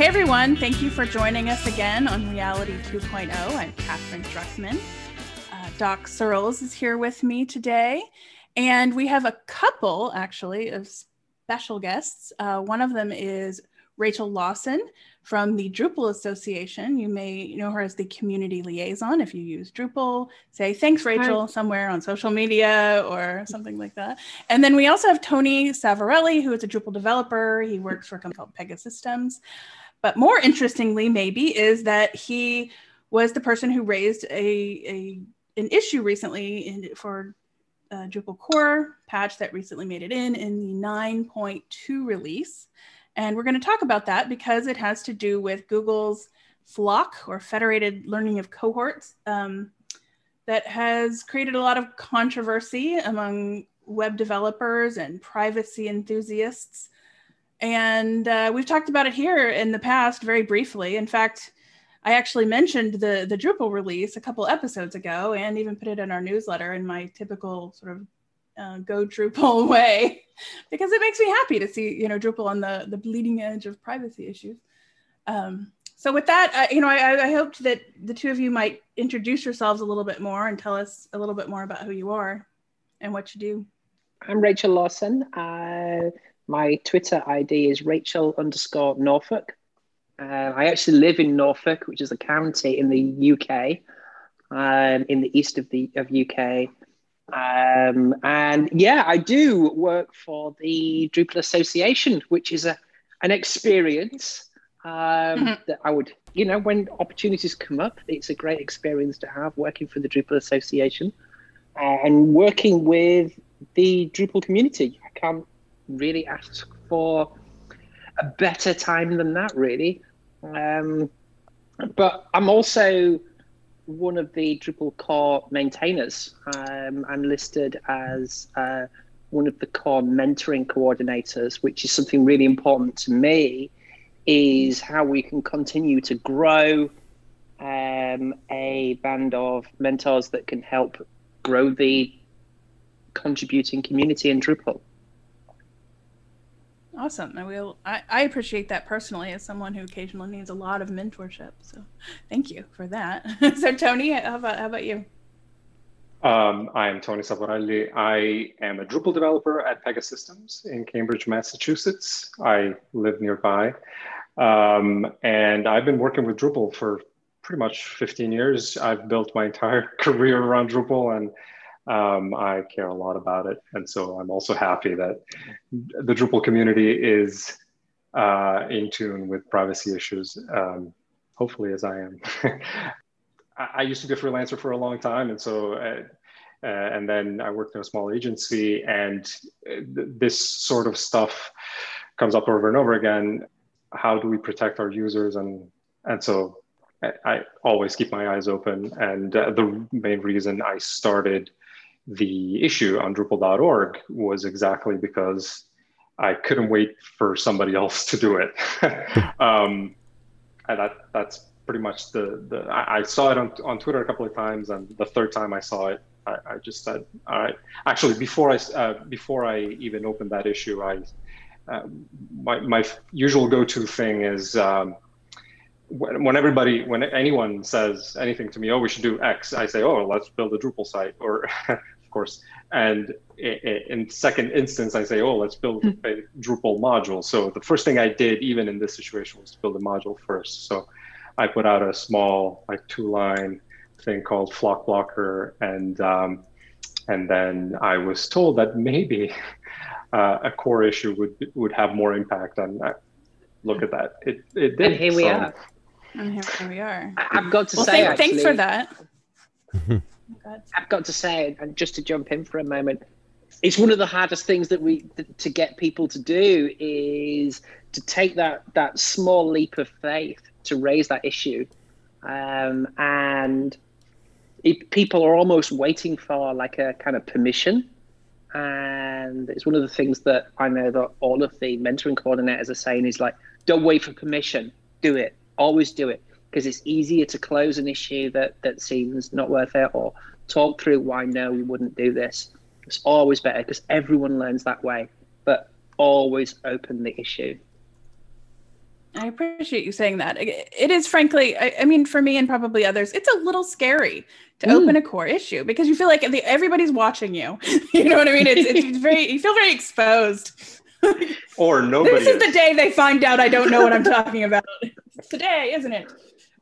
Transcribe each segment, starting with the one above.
Hey everyone, thank you for joining us again on Reality 2.0. I'm Katherine Druckman. Uh, Doc Searls is here with me today, and we have a couple actually of special guests. Uh, one of them is Rachel Lawson from the Drupal Association. You may know her as the community liaison if you use Drupal. Say thanks, Rachel, Hi. somewhere on social media or something like that. And then we also have Tony Savarelli, who is a Drupal developer. He works for a company called Pegasystems. But more interestingly, maybe, is that he was the person who raised a, a an issue recently in, for uh, Drupal core patch that recently made it in in the 9.2 release. And we're going to talk about that because it has to do with Google's FLoC or Federated Learning of Cohorts um, that has created a lot of controversy among web developers and privacy enthusiasts. And uh, we've talked about it here in the past very briefly. In fact, I actually mentioned the, the Drupal release a couple episodes ago and even put it in our newsletter in my typical sort of uh, go Drupal way because it makes me happy to see you know Drupal on the the bleeding edge of privacy issues. Um, so with that, uh, you know, I, I hoped that the two of you might introduce yourselves a little bit more and tell us a little bit more about who you are and what you do. I'm Rachel Lawson. My Twitter ID is Rachel underscore Norfolk. Uh, I actually live in Norfolk, which is a county in the UK, um, in the east of the of UK. Um, and yeah, I do work for the Drupal Association, which is a an experience um, mm-hmm. that I would, you know, when opportunities come up, it's a great experience to have working for the Drupal Association uh, and working with the Drupal community. I can't really ask for a better time than that, really. Um, but I'm also one of the Drupal core maintainers. Um, I'm listed as uh, one of the core mentoring coordinators, which is something really important to me, is how we can continue to grow um, a band of mentors that can help grow the contributing community in Drupal. Awesome. I will. I, I appreciate that personally as someone who occasionally needs a lot of mentorship. So, thank you for that. so, Tony, how about how about you? Um, I am Tony Savarelli. I am a Drupal developer at Pegasystems in Cambridge, Massachusetts. I live nearby, um, and I've been working with Drupal for pretty much 15 years. I've built my entire career around Drupal, and um, I care a lot about it. And so I'm also happy that the Drupal community is uh, in tune with privacy issues, um, hopefully, as I am. I used to be a freelancer for a long time. And so, uh, uh, and then I worked in a small agency, and th- this sort of stuff comes up over and over again. How do we protect our users? And, and so I, I always keep my eyes open. And uh, the main reason I started the issue on Drupal.org was exactly because I couldn't wait for somebody else to do it. um, and that that's pretty much the, the I, I, saw it on, on Twitter a couple of times, and the third time I saw it, I, I just said, all right. Actually, before I uh, before I even opened that issue, I uh, my my usual go-to thing is. Um, when, when everybody, when anyone says anything to me, oh, we should do X, I say, oh, let's build a Drupal site, or of course. And in second instance, I say, oh, let's build hmm. a Drupal module. So the first thing I did, even in this situation, was to build a module first. So I put out a small, like two-line thing called Flock Blocker, and um, and then I was told that maybe uh, a core issue would would have more impact. And uh, look at that, it it did. And here we are. And here we are. I've got to well, say, thank, actually, thanks for that. I've got to say, and just to jump in for a moment, it's one of the hardest things that we to get people to do is to take that that small leap of faith to raise that issue, um, and it, people are almost waiting for like a kind of permission. And it's one of the things that I know that all of the mentoring coordinators are saying is like, don't wait for permission, do it, always do it because it's easier to close an issue that that seems not worth it or talk through why no we wouldn't do this it's always better because everyone learns that way but always open the issue I appreciate you saying that. It is frankly, I, I, mean, for me and probably others, it's a little scary to mm. open a core issue because you feel like everybody's watching you. you know what I mean? It's, it's very, you feel very exposed. or nobody. this is, is the day they find out I don't know what I'm talking about. Today, isn't it?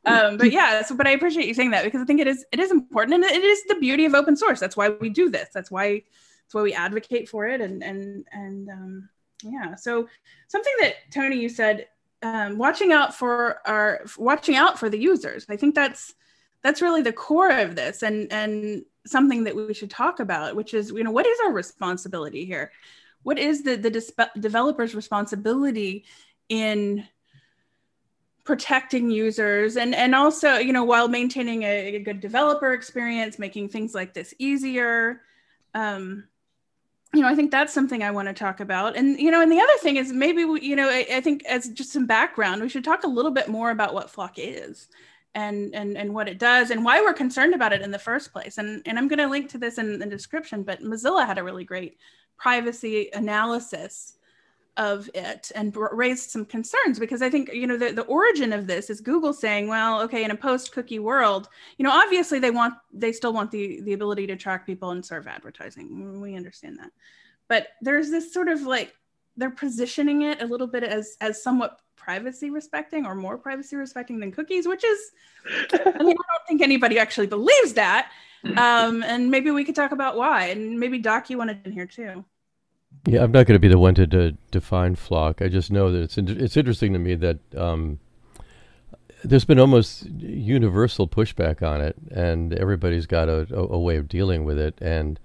Um, but yeah, so but I appreciate you saying that because I think it is it is important and it is the beauty of open source. That's why we do this. That's why that's why we advocate for it and and and um, yeah. So something that Tony you said um, watching out for our watching out for the users. I think that's that's really the core of this and and something that we should talk about, which is you know what is our responsibility here? What is the the disp- developer's responsibility in protecting users and and also you know while maintaining a, a good developer experience making things like this easier um, you know, I think that's something I want to talk about. And, you know, and the other thing is maybe, we, you know, I, I, think as just some background, we should talk a little bit more about what FLoC is and, and, and what it does and why we're concerned about it in the first place. And, and I'm going to link to this in the description, but Mozilla had a really great privacy analysis of it and raised some concerns because I think you know the, the origin of this is Google saying, well, okay, in a post-cookie world, you know, obviously they want they still want the the ability to track people and serve advertising. We understand that, but there's this sort of like they're positioning it a little bit as as somewhat privacy respecting or more privacy respecting than cookies, which is, I mean, I don't think anybody actually believes that. Um, and maybe we could talk about why. And maybe Doc, you wanted in here too. Yeah, I'm not going to be the one to, define FLoC. I just know that it's it's interesting to me that um, there's been almost universal pushback on it, and everybody's got a, a, a way of dealing with it. And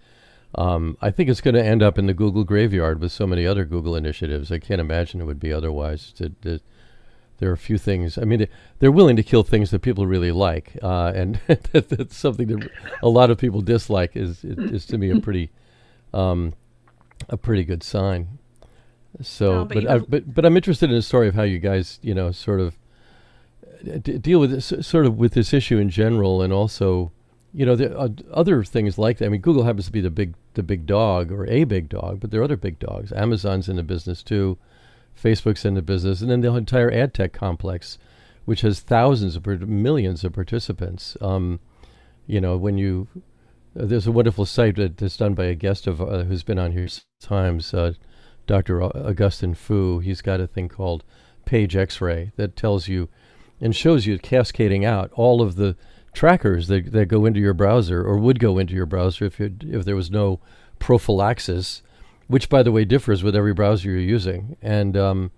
um, I think it's going to end up in the Google graveyard with so many other Google initiatives. I can't imagine it would be otherwise. To, to, there are a few things. I mean, they're willing to kill things that people really like, uh, and that's something that a lot of people dislike. Is is to me a pretty um, a pretty good sign. So, no, but but, I, but but I'm interested in the story of how you guys, you know, sort of uh, d- deal with this, sort of with this issue in general, and also, you know, the uh, other things like that. I mean, Google happens to be the big the big dog or a big dog, but there are other big dogs. Amazon's in the business too, Facebook's in the business, and then the entire ad tech complex, which has thousands of millions of participants. Um, you know, when you there's a wonderful site that's done by a guest of uh, who's been on here times, uh, Dr. Augustin Fou. He's got a thing called Page X-ray that tells you and shows you cascading out all of the trackers that, that go into your browser or would go into your browser if if there was no prophylaxis, which by the way differs with every browser you're using. And um,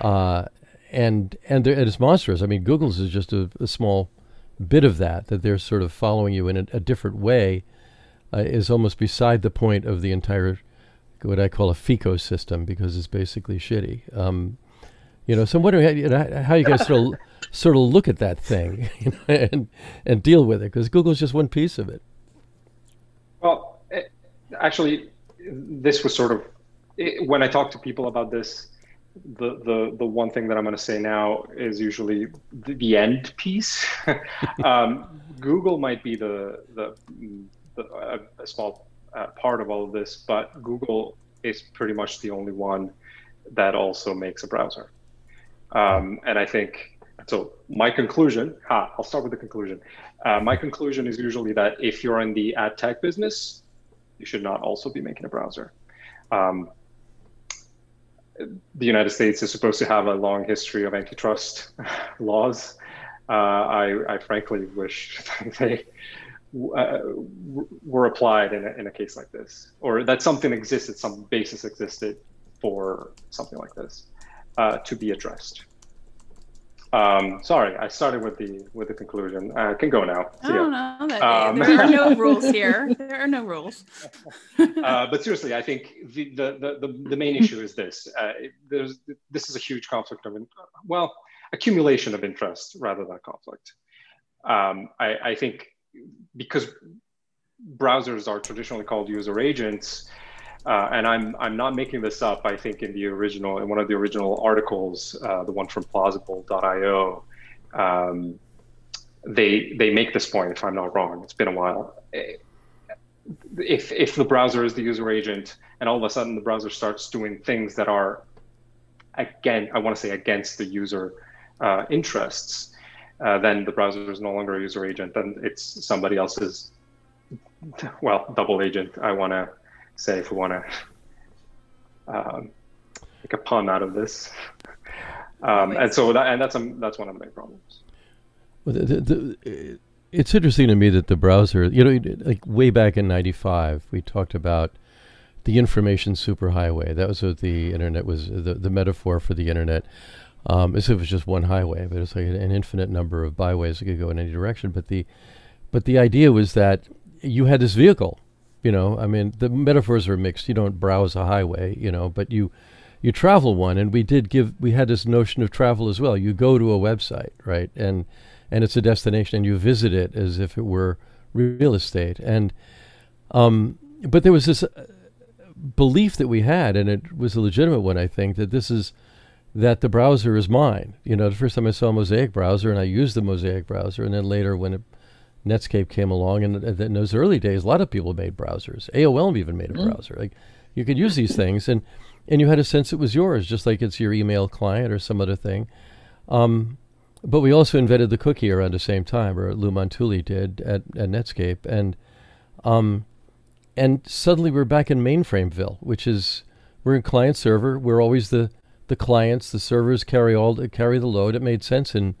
uh, and and, and it's monstrous. I mean, Google's is just a, a small bit of that, that they're sort of following you in a, a different way, uh, is almost beside the point of the entire, what I call a fecosystem, because it's basically shitty. Um, you know, so I'm wondering how you, know, how you guys sort of, sort of look at that thing you know, and, and deal with it, because Google's just one piece of it. Well, it, actually, this was sort of, it, when I talk to people about this, the the the one thing that I'm going to say now is usually the, the end piece. um, Google might be the the, the a, a, small uh, part of all of this, but Google is pretty much the only one that also makes a browser. Um, and I think so. My conclusion. I'll start with the conclusion. Uh, my conclusion is usually that if you're in the ad tech business, you should not also be making a browser. Um, the United States is supposed to have a long history of antitrust laws. Uh, I, I, frankly wish they uh, were applied in a, in a case like this, or that something existed, some basis existed for something like this uh, to be addressed. Um, sorry, I started with the with the conclusion. I can go now. No, no, that, um, there are no rules here. There are no rules. uh, but seriously, I think the, the the, the main issue is this. Uh, there's this is a huge conflict of well accumulation of interest rather than conflict. Um, I, I think because browsers are traditionally called user agents uh, and I'm I'm not making this up. I think in the original in one of the original articles, uh, the one from Plausible.io, um, they they make this point. If I'm not wrong, it's been a while. If if the browser is the user agent, and all of a sudden the browser starts doing things that are again, I want to say against the user uh, interests, uh, then the browser is no longer a user agent, and it's somebody else's, well, double agent. I want to say if we want to um, make a pun out of this. Um, and so that, and that's a, that's one of the main problems. Well, the, the, the, it's interesting to me that the browser, you know, like way back in '95, we talked about the information superhighway. That was what the internet was, the, the metaphor for the internet. Um, as if it was just one highway, but it's like an infinite number of byways that could go in any direction. But the, but the idea was that you had this vehicle, you know. I mean, the metaphors are mixed. You don't browse a highway, you know, but you, you travel one. And we did give, we had this notion of travel as well. You go to a website, right, and and it's a destination, and you visit it as if it were real estate. And, um, but there was this belief that we had, and it was a legitimate one, I think, that this is that the browser is mine. You know, the first time I saw a Mosaic browser, and I used the Mosaic browser, and then later when it, Netscape came along, and in those early days, a lot of people made browsers. AOL even made a mm. browser. Like you could use these things, and and you had a sense it was yours, just like it's your email client or some other thing. Um, but we also invented the cookie around the same time, or Lou Montulli did at, at Netscape, and um, and suddenly we're back in mainframeville, which is we're in client server. We're always the the clients. The servers carry all the, carry the load. It made sense in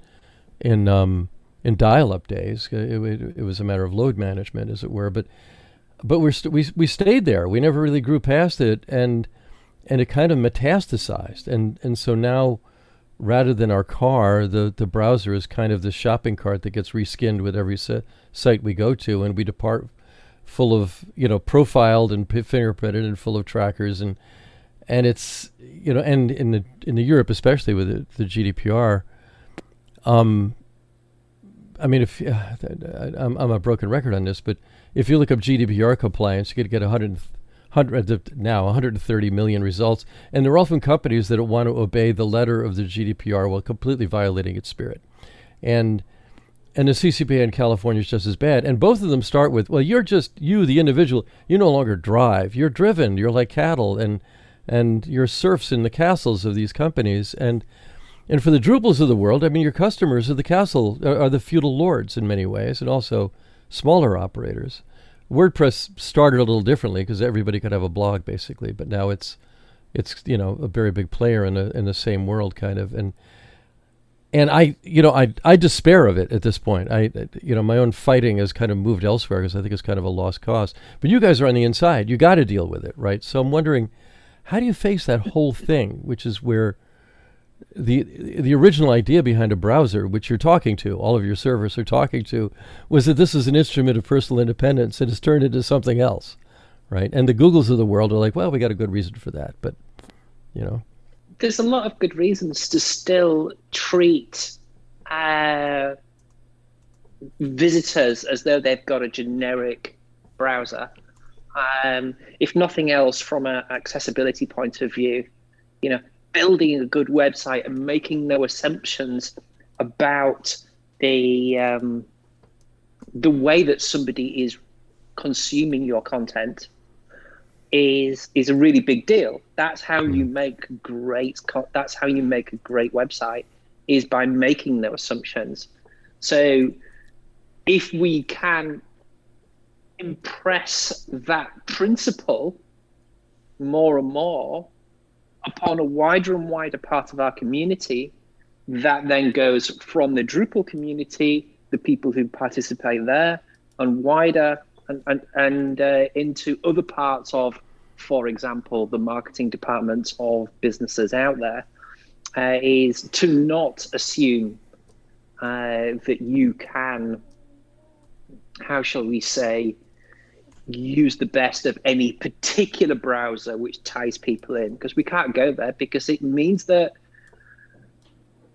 in um, in dial-up days. It, it, it, was a matter of load management, as it were. But but we're st- we we stayed there. We never really grew past it, and and it kind of metastasized. And and so now, rather than our car, the the browser is kind of the shopping cart that gets reskinned with every site we go to, and we depart full of you know profiled and fingerprinted and full of trackers and and it's you know and in the in the Europe especially with the, the GDPR um I mean if uh, I'm I'm a broken record on this but if you look up GDPR compliance you could get 100 100 now 130 million results and they're often companies that want to obey the letter of the GDPR while completely violating its spirit and and the CCPA in California is just as bad. And both of them start with, well, you're just you, the individual. You no longer drive. You're driven. You're like cattle, and and you're serfs in the castles of these companies. And and for the Drupals of the world, I mean, your customers are the castle are, the feudal lords in many ways, and also smaller operators. WordPress started a little differently because everybody could have a blog basically, but now it's it's you know a very big player in the in the same world kind of and and I, you know, I I despair of it at this point. I, you know, my own fighting has kind of moved elsewhere because I think it's kind of a lost cause. But you guys are on the inside. You got to deal with it, right? So I'm wondering, how do you face that whole thing, which is where the the original idea behind a browser, which you're talking to, all of your servers are talking to, was that this is an instrument of personal independence and it's turned into something else, right? And the Googles of the world are like, well, we got a good reason for that, but you know there's a lot of good reasons to still treat uh, visitors as though they've got a generic browser. Um, if nothing else, from an accessibility point of view, you know, building a good website and making no assumptions about the um, the way that somebody is consuming your content is is a really big deal. That's how you hmm. make great. That's how you make a great website is by making no assumptions. So, if we can impress that principle more and more upon a wider and wider part of our community, that then goes from the Drupal community, the people who participate there, and wider and and, and uh, into other parts of, for example, the marketing departments of businesses out there, uh, is to not assume uh, that you can, how shall we say, use the best of any particular browser which ties people in because we can't go there because it means that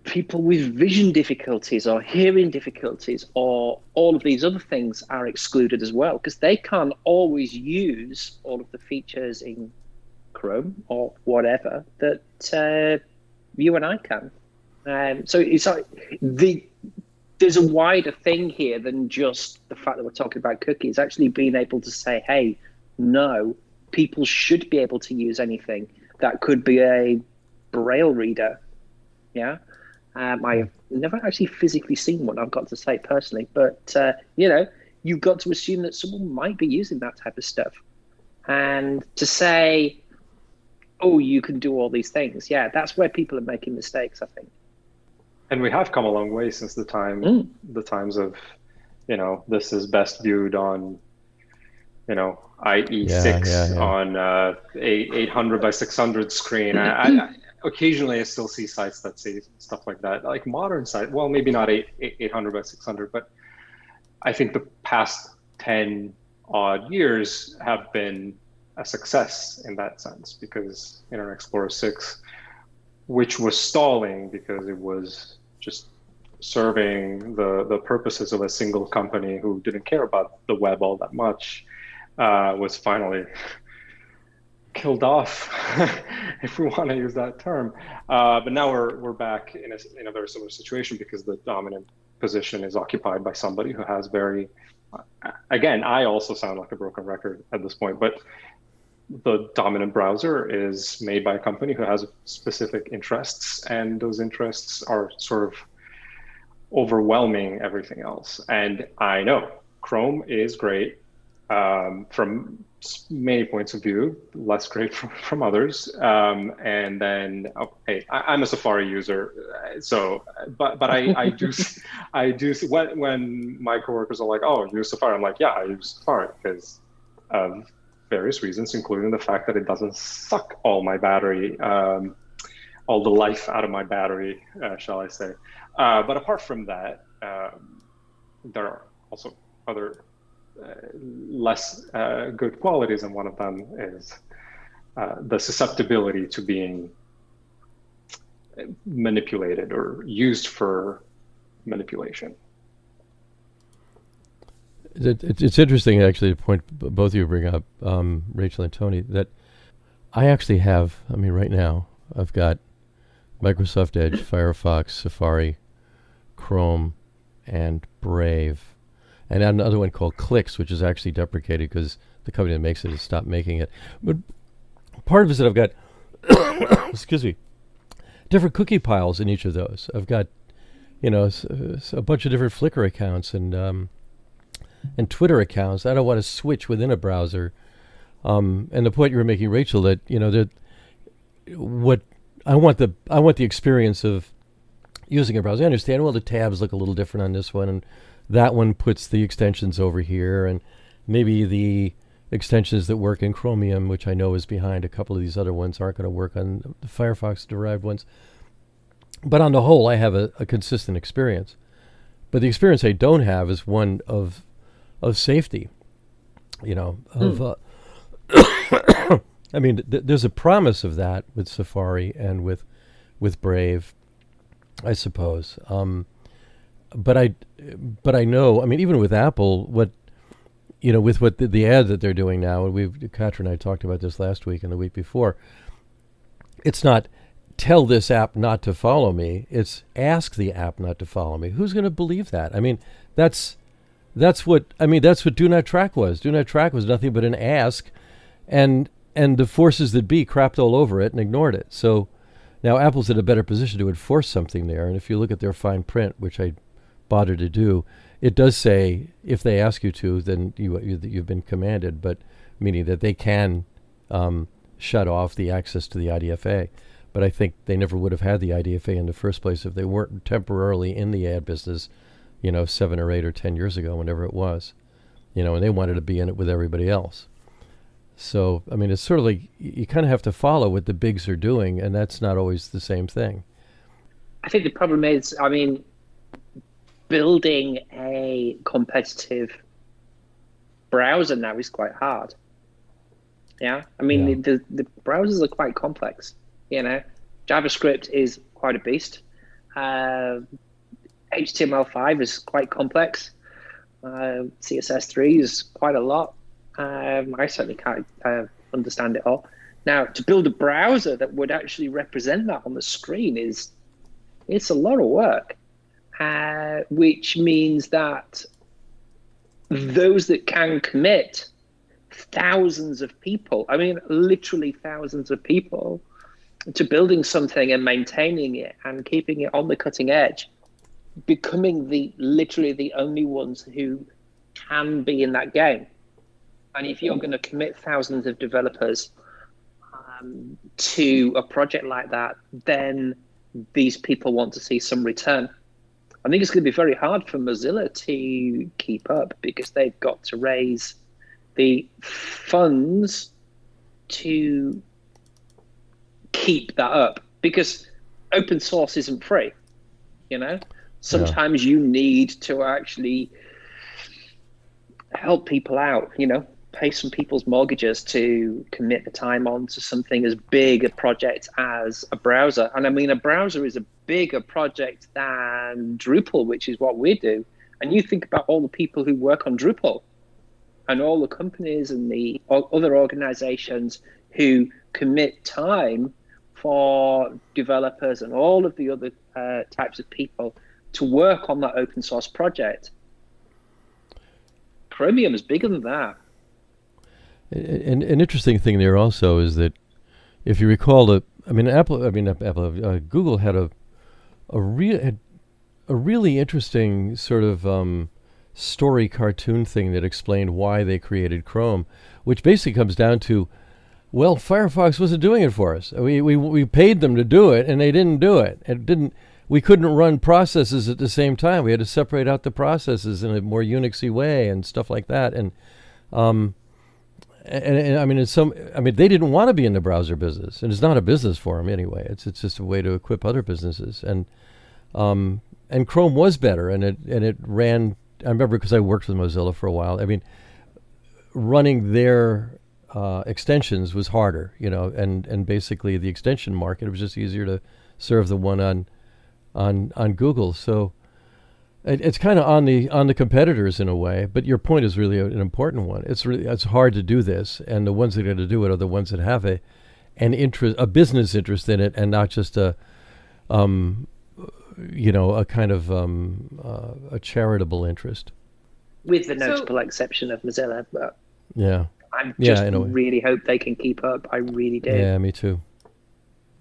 people with vision difficulties or hearing difficulties or all of these other things are excluded as well because they can't always use all of the features in Chrome or whatever that uh, you and I can. Um, so it's like the there's a wider thing here than just the fact that we're talking about cookies. Actually, being able to say, "Hey, no, people should be able to use anything." That could be a braille reader. Yeah, um, I've never actually physically seen one. I've got to say personally, but uh, you know, you've got to assume that someone might be using that type of stuff, and to say, "Oh, you can do all these things," yeah, that's where people are making mistakes. I think. And we have come a long way since the time, mm. the times of, you know, this is best viewed on, you know, IE6 yeah, yeah, yeah. on uh, 800 by 600 screen. I, I, occasionally I still see sites that say stuff like that, like modern site. Well, maybe not 8, 800 by 600, but I think the past 10 odd years have been a success in that sense because Internet Explorer 6, which was stalling because it was just serving the, the purposes of a single company who didn't care about the web all that much, uh, was finally killed off, if we want to use that term. Uh, but now we're we're back in a in a very similar situation because the dominant position is occupied by somebody who has very. Again, I also sound like a broken record at this point, but the dominant browser is made by a company who has specific interests, and those interests are sort of overwhelming everything else. And I know Chrome is great um, from many points of view, less great from, from others. Um, and then, oh, hey, I, am a Safari user, so but but I, I do I do when when my coworkers are like, oh, you use Safari, I'm like, yeah, I use Safari because of various reasons, including the fact that it doesn't suck all my battery, um, all the life out of my battery, uh, shall I say? Uh, but apart from that, um, there are also other uh, less uh, good qualities, and one of them is uh, the susceptibility to being manipulated or used for manipulation. It, it, it's interesting, actually, to point both of you bring up, um, Rachel and Tony, that I actually have. I mean, right now, I've got Microsoft Edge, Firefox, Safari, Chrome, and Brave and another one called Cliqz, which is actually deprecated because the company that makes it has stopped making it. But part of it is that I've got, excuse me, different cookie piles in each of those. I've got, you know, a bunch of different Flickr accounts and um, and Twitter accounts. I don't want to switch within a browser. Um, and the point you were making, Rachel, that you know that what I want the I want the experience of using a browser. I understand. Well, the tabs look a little different on this one, and that one puts the extensions over here, and maybe the extensions that work in Chromium, which I know is behind a couple of these other ones, aren't going to work on the Firefox derived ones. But on the whole, I have a, a consistent experience. But the experience I don't have is one of of safety. You know, of mm. uh, I mean, th- there's a promise of that with Safari and with with Brave, I suppose. Um, but I, but I know. I mean, even with Apple, what you know, with what the, the ad that they're doing now, and we've Katra and I talked about this last week and the week before. It's not tell this app not to follow me. It's ask the app not to follow me. Who's going to believe that? I mean, that's that's what I mean. That's what Do Not Track was. Do Not Track was nothing but an ask, and and the forces that be crapped all over it and ignored it. So now Apple's in a better position to enforce something there. And if you look at their fine print, which I bother to do. It does say if they ask you to, then you, you have been commanded, but meaning that they can um, shut off the access to the IDFA. But I think they never would have had the IDFA in the first place if they weren't temporarily in the ad business, you know, seven or eight or ten years ago, whenever it was, you know, and they wanted to be in it with everybody else. So, I mean, it's sort of like you kind of have to follow what the bigs are doing, and that's not always the same thing. I think the problem is, I mean, building a competitive browser now is quite hard. Yeah, I mean yeah. The, the, the browsers are quite complex. You know, JavaScript is quite a beast. Uh, HTML5 is quite complex. Uh, CSS3 is quite a lot. Um, I certainly can't uh, understand it all. Now, to build a browser that would actually represent that on the screen is it's a lot of work uh, which means that those that can commit, thousands of people, I mean, literally thousands of people, to building something and maintaining it and keeping it on the cutting edge, becoming the literally the only ones who can be in that game. And if you're going to commit thousands of developers um, to a project like that, then these people want to see some return. I think it's going to be very hard for Mozilla to keep up because they've got to raise the funds to keep that up because open source isn't free. You know, sometimes yeah. you need to actually help people out. You know, pay some people's mortgages to commit the time on to something as big a project as a browser. And I mean, a browser is a bigger project than Drupal, which is what we do. And you think about all the people who work on Drupal and all the companies and the other organizations who commit time for developers and all of the other uh, types of people to work on that open source project. Chromium is bigger than that. An, an interesting thing there also is that if you recall, the I mean Apple, I mean Apple, uh, Google had a a real a really interesting sort of um, story cartoon thing that explained why they created Chrome, which basically comes down to, well, Firefox wasn't doing it for us. We we we paid them to do it, and they didn't do it. It didn't. We couldn't run processes at the same time. We had to separate out the processes in a more Unixy way and stuff like that. And um, and, and, I mean, in some, I mean, they didn't want to be in the browser business, and it's not a business for them anyway. It's it's just a way to equip other businesses, and um, and Chrome was better, and it and it ran. I remember because I worked with Mozilla for a while. I mean, running their uh, extensions was harder, you know, and and basically the extension market it was just easier to serve the one on on on Google. So it, it's kind of on the on the competitors in a way, but your point is really an important one. It's really it's hard to do this, and the ones that are going to do it are the ones that have a an interest, a business interest in it, and not just a um, you know, a kind of um, uh, a charitable interest. With the notable so, exception of Mozilla, but yeah, I just yeah, really hope they can keep up. I really do. Yeah, me too.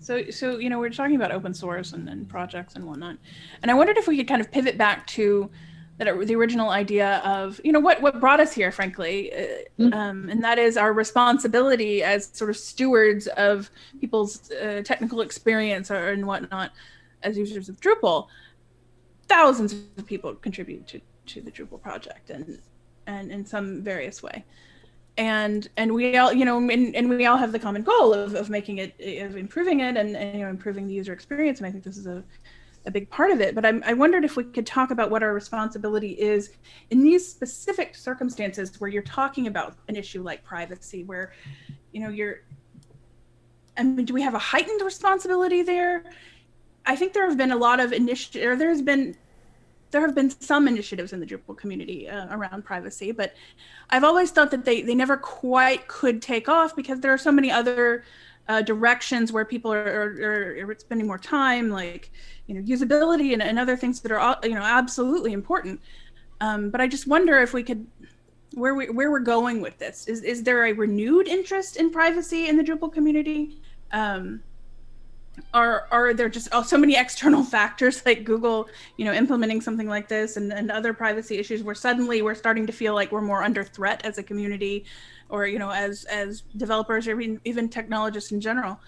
So, so you know, we're talking about open source and, and projects and whatnot, and I wondered if we could kind of pivot back to that the original idea of you know what what brought us here, frankly, mm-hmm. um, and that is our responsibility as sort of stewards of people's uh, technical experience or, and whatnot as users of Drupal. Thousands of people contribute to to the Drupal project, and and in some various way and and we all you know and, and we all have the common goal of, of making it of improving it and, and you know improving the user experience and i think this is a, a big part of it. But I'm, i wondered if we could talk about what our responsibility is in these specific circumstances where you're talking about an issue like privacy where you know you're i mean do we have a heightened responsibility there? I think there have been a lot of initiative or there's been there have been some initiatives in the Drupal community uh, around privacy, but I've always thought that they they never quite could take off because there are so many other uh, directions where people are, are, are, spending more time, like you know usability and, and other things that are you know absolutely important. Um, but I just wonder if we could where we where we're going with this is is there a renewed interest in privacy in the Drupal community? Um, are are there just oh, so many external factors like google you know implementing something like this and, and other privacy issues where suddenly we're starting to feel like we're more under threat as a community or you know as as developers or even, even technologists in general.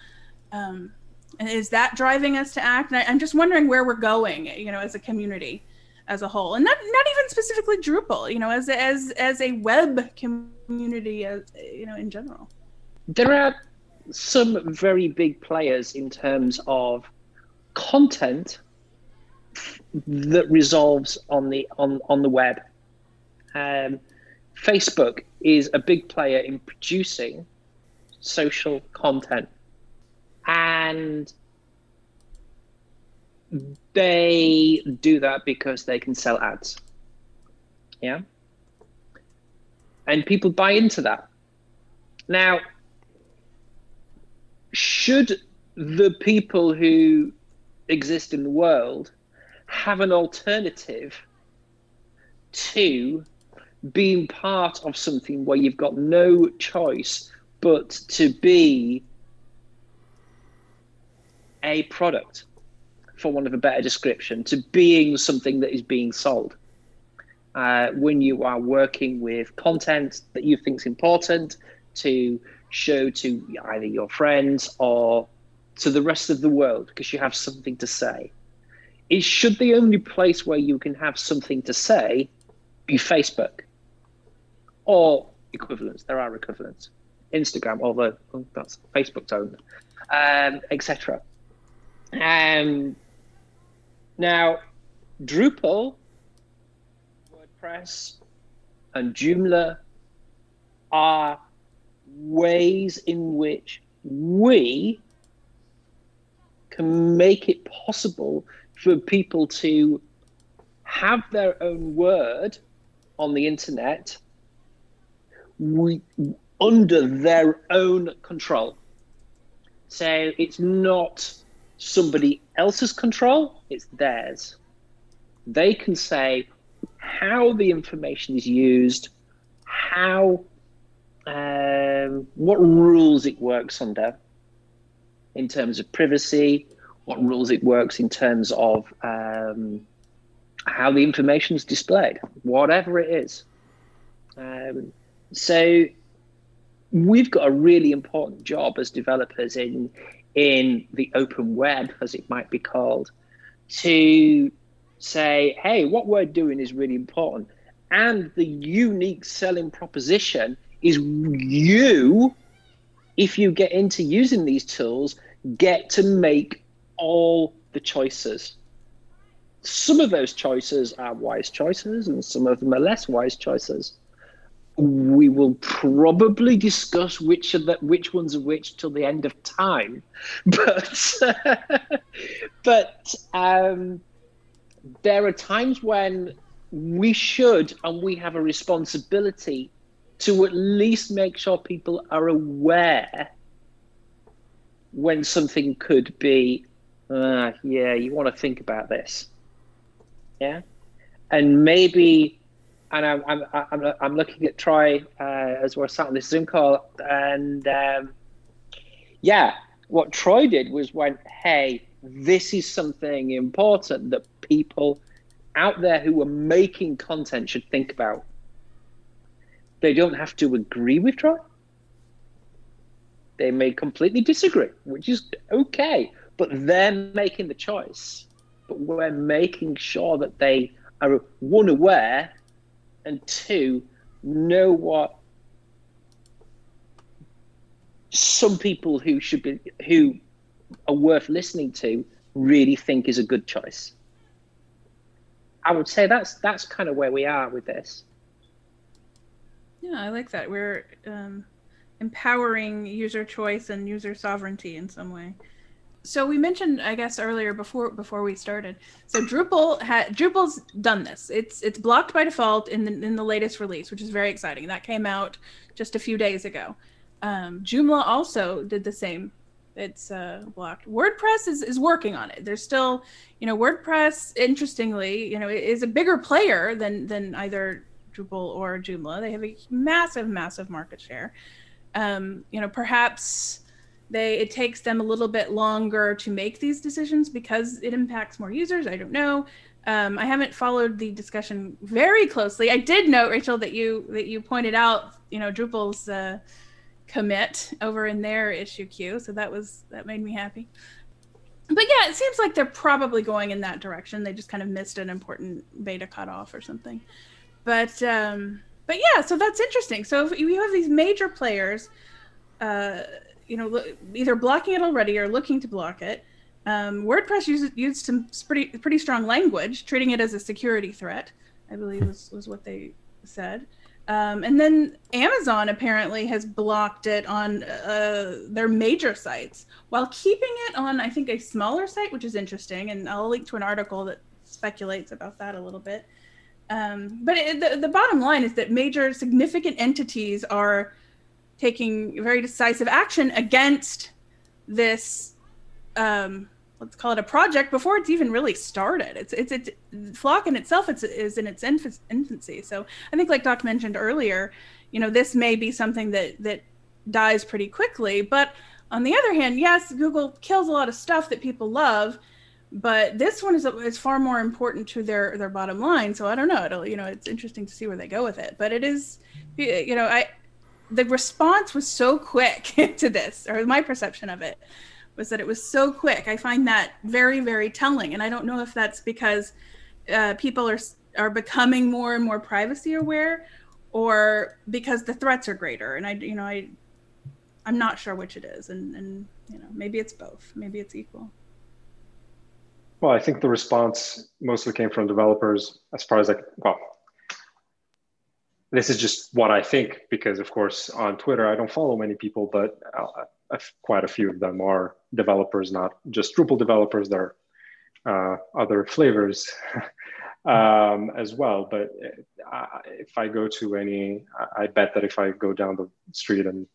Um, and is that driving us to act? And I, i'm just wondering where we're going you know as a community as a whole. And not not even specifically drupal you know as as as a web community as you know in general. There are some very big players in terms of content that resolves on the on on the web. Um, Facebook is a big player in producing social content, and they do that because they can sell ads. Yeah, and people buy into that. Now, should the people who exist in the world have an alternative to being part of something where you've got no choice but to be a product, for want of a better description, to being something that is being sold. Uh, when you are working with content that you think is important to show to either your friends or to the rest of the world because you have something to say. It should the only place where you can have something to say be Facebook or equivalents. There are equivalents. Instagram, although well, that's Facebook's own, um, etc. Um, now, Drupal, WordPress, and Joomla are ways in which we can make it possible for people to have their own word on the internet we, under their own control. So it's not somebody else's control, it's theirs. They can say how the information is used, how um, what rules it works under in terms of privacy, what rules it works in terms of um, how the information is displayed, whatever it is. Um, so we've got a really important job as developers in in the open web, as it might be called, to say, hey, what we're doing is really important. And the unique selling proposition is you, if you get into using these tools, get to make all the choices. Some of those choices are wise choices, and some of them are less wise choices. We will probably discuss which of the, which ones are which till the end of time, but but um, there are times when we should and we have a responsibility to at least make sure people are aware when something could be, uh, yeah, you want to think about this. Yeah. And maybe, and I'm, I'm, I'm, I'm looking at Troy uh, as we're sat on this Zoom call, and um, yeah, what Troy did was went, hey, this is something important that people out there who are making content should think about. They don't have to agree with Troy. They may completely disagree, which is okay, but they're making the choice. But we're making sure that they are one aware and two know what some people who should be who are worth listening to really think is a good choice. I would say that's that's kind of where we are with this. Yeah, I like that. We're um, empowering user choice and user sovereignty in some way. So we mentioned, I guess, earlier before before we started. So Drupal had Drupal's done this. It's it's blocked by default in the in the latest release, which is very exciting. That came out just a few days ago. Um, Joomla also did the same. It's uh, blocked. WordPress is, is working on it. There's still, you know, WordPress. Interestingly, you know, is a bigger player than than either Drupal or Joomla. They have a massive, massive market share. Um, you know, perhaps they it takes them a little bit longer to make these decisions because it impacts more users. I don't know. Um, I haven't followed the discussion very closely. I did note, Rachel, that you that you pointed out, you know, Drupal's uh, commit over in their issue queue, so that was that made me happy. But yeah, it seems like they're probably going in that direction. They just kind of missed an important beta cutoff or something but um, but yeah, so that's interesting. So if you have these major players, uh, you know, either blocking it already or looking to block it. Um, WordPress used, used some pretty pretty strong language, treating it as a security threat. I believe was was what they said. Um, and then Amazon apparently has blocked it on uh, their major sites while keeping it on, I think, a smaller site, which is interesting. And I'll link to an article that speculates about that a little bit. Um, but it, the, the bottom line is that major significant entities are taking very decisive action against this um, let's call it a project before it's even really started. It's it's it's FLoC in itself it's, is in its infancy. So I think, like Doc mentioned earlier, you know, this may be something that that dies pretty quickly. But on the other hand, yes, Google kills a lot of stuff that people love, but this one is is far more important to their their bottom line. So I don't know. It'll you know it's interesting to see where they go with it. But it is, you know, I the response was so quick to this, or my perception of it was that it was so quick. I find that very very telling, and I don't know if that's because uh, people are are becoming more and more privacy aware, or because the threats are greater. And I you know I I'm not sure which it is, and and you know maybe it's both, maybe it's equal. Well, I think the response mostly came from developers as far as like, well, this is just what I think because, of course, on Twitter, I don't follow many people, but uh, quite a few of them are developers, not just Drupal developers. There are uh, other flavors um, as well. But uh, if I go to any, I bet that if I go down the street and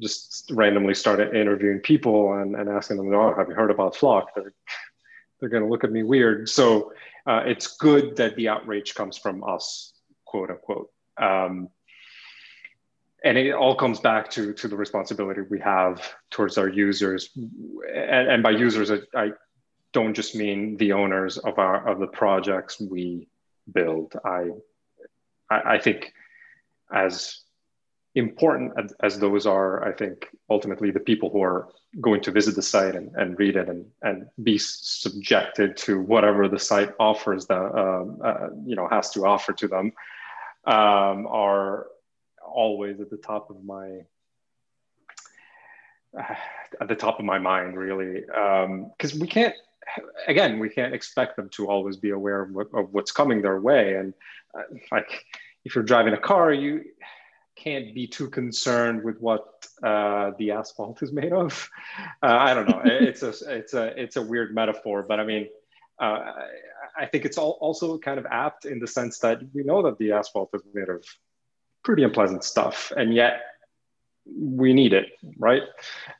just randomly start interviewing people and, and asking them, oh, have you heard about FLoC? They're they're going to look at me weird. So uh, it's good that the outrage comes from us, quote unquote. Um, and it all comes back to, to the responsibility we have towards our users. And, and by users, I, I don't just mean the owners of our of the projects we build. I I, I think as important as, those are, I think ultimately the people who are going to visit the site and, and read it and, and be subjected to whatever the site offers the um, uh, you know has to offer to them um, are always at the top of my uh, at the top of my mind really. Because um, we can't again we can't expect them to always be aware of, what, of what's coming their way. And uh, like if you're driving a car you can't be too concerned with what uh, the asphalt is made of. Uh, I don't know. it's a it's a it's a weird metaphor, but I mean, uh, I think it's all also kind of apt in the sense that we know that the asphalt is made of pretty unpleasant stuff, and yet we need it, right?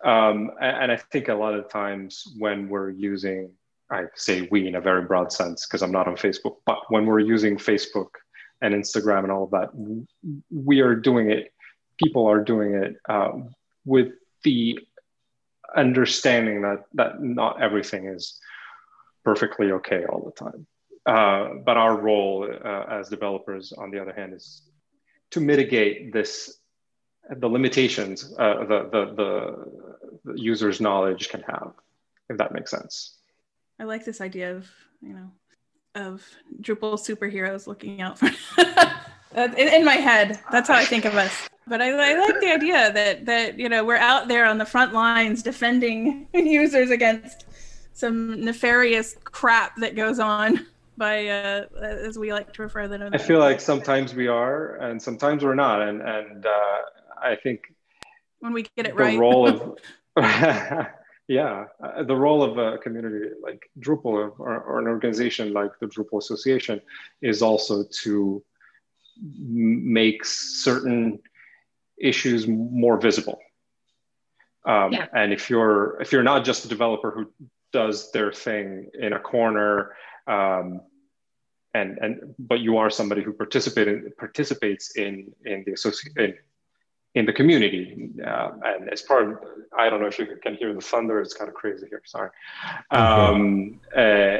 Um, and, and I think a lot of times when we're using I say we in a very broad sense because I'm not on Facebook, but when we're using Facebook and Instagram and all of that. We are doing it, people are doing it um, with the understanding that, that not everything is perfectly okay all the time. Uh, but our role uh, as developers, on the other hand, is to mitigate this, the limitations uh, the, the, the user's knowledge can have, if that makes sense. I like this idea of, you know, of Drupal superheroes looking out for in, in, my head. That's how I think of us. But I, I, like the idea that that you know we're out there on the front lines defending users against some nefarious crap that goes on by uh, as we like to refer to them. I feel like sometimes we are and sometimes we're not, and and uh, I think when we get it the right. role of yeah uh, the role of a community like drupal or, or, an organization like the drupal association is also to make certain issues more visible um, yeah. and if you're if you're not just a developer who does their thing in a corner um, and and but you are somebody who participated participates in in the association in the community. Uh, and as part of, I don't know if you can hear the thunder, it's kind of crazy here, sorry. Um, uh,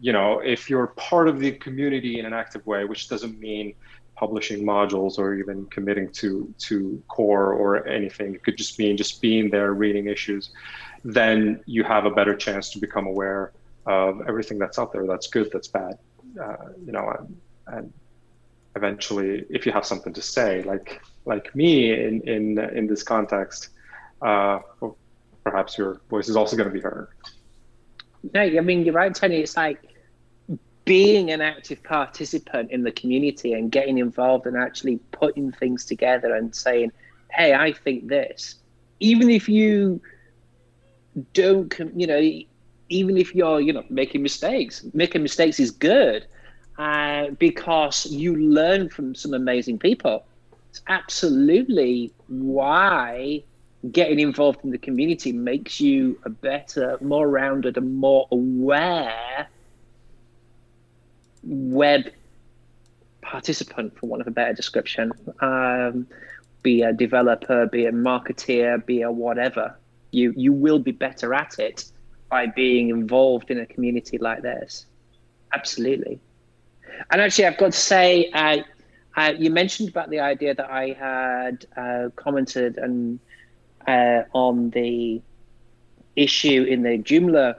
you know, if you're part of the community in an active way, which doesn't mean publishing modules or even committing to, to core or anything, it could just mean just being there, reading issues, then you have a better chance to become aware of everything that's out there that's good, that's bad, uh, you know, and, and eventually if you have something to say like like me in in in this context uh, well, perhaps your voice is also going to be heard. No i mean you're right tony it's like being an active participant in the community and getting involved and actually putting things together and saying hey i think this. Even if you don't you know even if you're you know making mistakes making mistakes is good uh, because you learn from some amazing people. It's absolutely why getting involved in the community makes you a better, more rounded, and more aware web participant, for want of a better description. Um, be a developer, be a marketeer, be a whatever. You you will be better at it by being involved in a community like this. Absolutely. And actually, I've got to say, uh, uh, you mentioned about the idea that I had uh, commented and uh, on the issue in the Joomla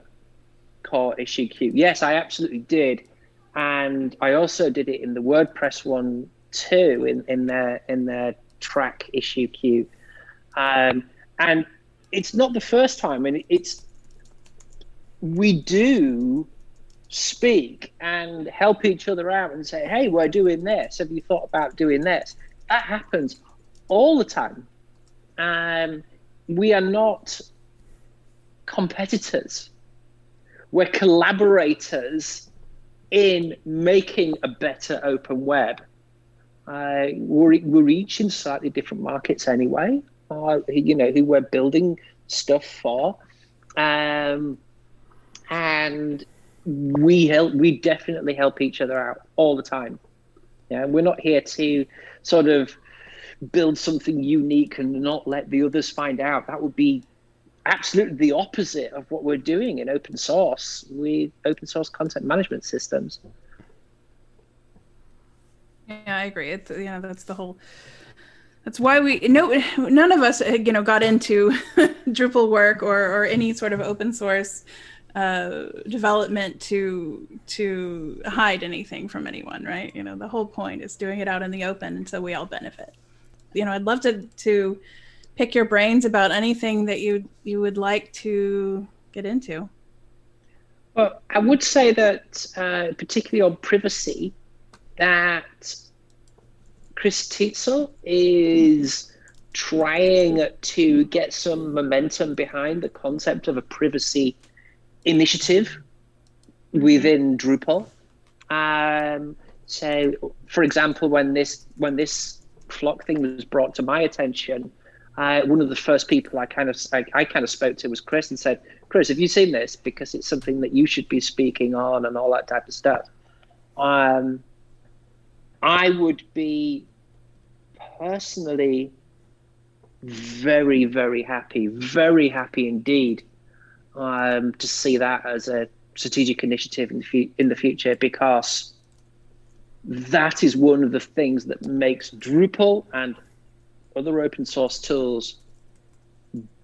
core issue queue. Yes, I absolutely did, and I also did it in the WordPress one too, in in their in their Trac issue queue. Um, and it's not the first time, and it's we do speak and help each other out and say, hey, we're doing this. Have you thought about doing this? That happens all the time. Um, we are not competitors. We're collaborators in making a better open web. Uh, we're, we're each in slightly different markets anyway, uh, you know, who we're building stuff for. Um, and we help we definitely help each other out all the time. Yeah we're not here to sort of build something unique and not let the others find out. That would be absolutely the opposite of what we're doing in open source. With open source content management systems. Yeah i agree. It's you know that's the whole that's why we no none of us you know got into drupal work or or any sort of open source uh, development to to hide anything from anyone, right? You know, the whole point is doing it out in the open, and so we all benefit. You know, I'd love to to pick your brains about anything that you you would like to get into. Well, I would say that, uh, particularly on privacy, that Chris Teitzel is trying to get some momentum behind the concept of a privacy initiative within Drupal. Um, so, for example, when this when this FLoC thing was brought to my attention, uh, one of the first people I kind of I, I, kind of spoke to was Chris and said, "Chris, have you seen this? Because it's something that you should be speaking on and all that type of stuff." Um, I would be personally very very happy, very happy indeed um, to see that as a strategic initiative in the, fu- in the future because that is one of the things that makes Drupal and other open source tools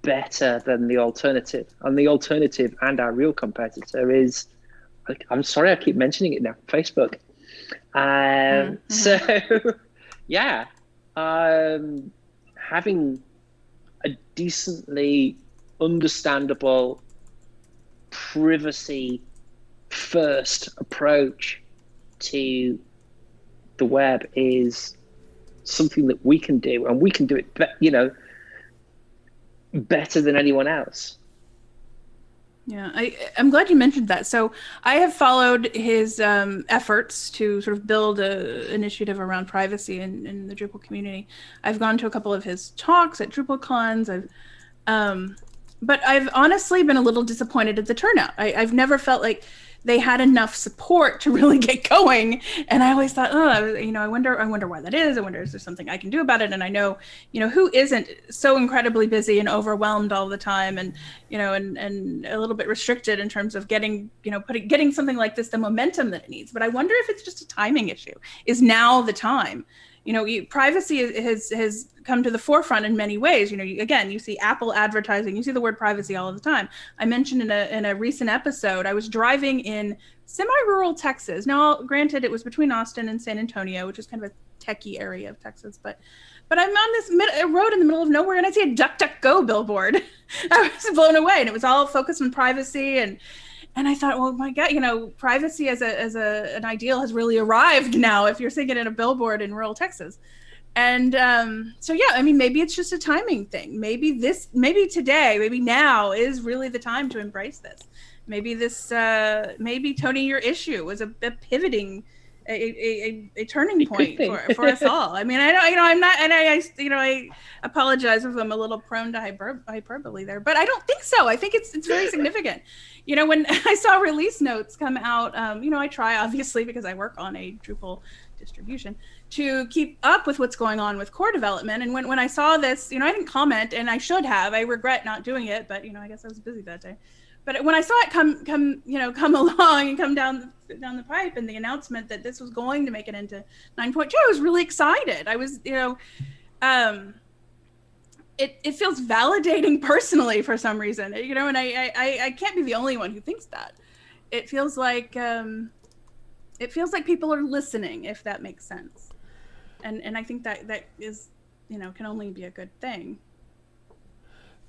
better than the alternative. And the alternative and our real competitor is, I'm sorry, I keep mentioning it now, Facebook. Um, mm-hmm. So, yeah, um, having a decently understandable privacy first approach to the web is something that we can do and we can do it be- you know better than anyone else. Yeah I, i'm glad you mentioned that. So i have followed his um, efforts to sort of build a initiative around privacy in, in the drupal community. I've gone to a couple of his talks at drupalcons i've um, but I've honestly been a little disappointed at the turnout. I, have never felt like they had enough support to really get going. And I always thought, oh, you know, I wonder, I wonder why that is. I wonder, is there something I can do about it? And I know, you know, who isn't so incredibly busy and overwhelmed all the time, and you know, and and a little bit restricted in terms of getting, you know, putting getting something like this the momentum that it needs. But I wonder if it's just a timing issue. Is now the time? You know, privacy has has come to the forefront in many ways. You know, you, again, you see Apple advertising, you see the word privacy all the time. I mentioned in a in a recent episode, I was driving in semi-rural Texas. Now, granted, it was between Austin and San Antonio, which is kind of a techie area of Texas, but but I'm on this mid- road in the middle of nowhere, and I see a DuckDuckGo billboard. I was blown away, and it was all focused on privacy and and I thought, well, my God, you know, privacy as a as a an ideal has really arrived now. If you're seeing it in a billboard in rural Texas, and um, so yeah i mean maybe it's just a timing thing maybe this maybe today maybe now is really the time to embrace this maybe this uh, maybe tony your issue was a, a pivoting a, a, a, turning point for, for us all. I mean, I don't, you know, I'm not, and I, I you know, I apologize if I'm a little prone to hyper, hyperbole there, but I don't think so. I think it's, it's very significant. You know, when I saw release notes come out, um, you know, I try obviously because I work on a Drupal distribution to keep up with what's going on with core development. And when, when I saw this, you know, I didn't comment and I should have. I regret not doing it, but you know, I guess I was busy that day. But when I saw it come come, you know, come along and come down down the pipe and the announcement that this was going to make it into 9.2, I was really excited. I was, you know, um it, it feels validating personally for some reason, you know, and I, I, I can't be the only one who thinks that. It feels like um, it feels like people are listening, if that makes sense and and I think that that is, you know, can only be a good thing.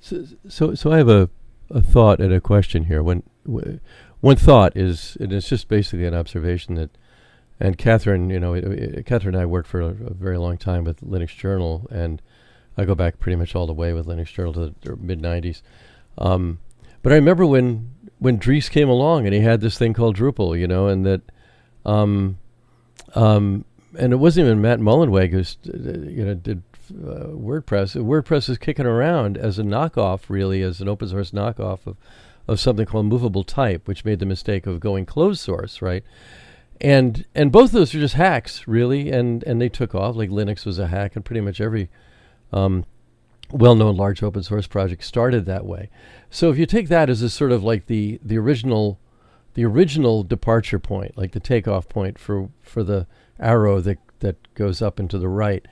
So so, so I have a, a thought and a question here. When w- one thought is, and it's just basically an observation that, and Katherine, you know, it, it, Katherine and I worked for a, a, very long time with Linux Journal, and I go back pretty much all the way with Linux Journal to the mid '90s. Um, but I remember when when Dries came along and he had this thing called Drupal, you know, and that um, um, and it wasn't even Matt Mullenweg who uh, you know did uh, WordPress. WordPress is kicking around as a knockoff, really, as an open source knockoff of of something called movable type, which made the mistake of going closed source, right? And and both of those are just hacks, really, and and they took off. Like Linux was a hack, and pretty much every um, well-known large open source project started that way. So if you take that as a sort of like the the original the original departure point, like the takeoff point for for the arrow that that goes up and to the right,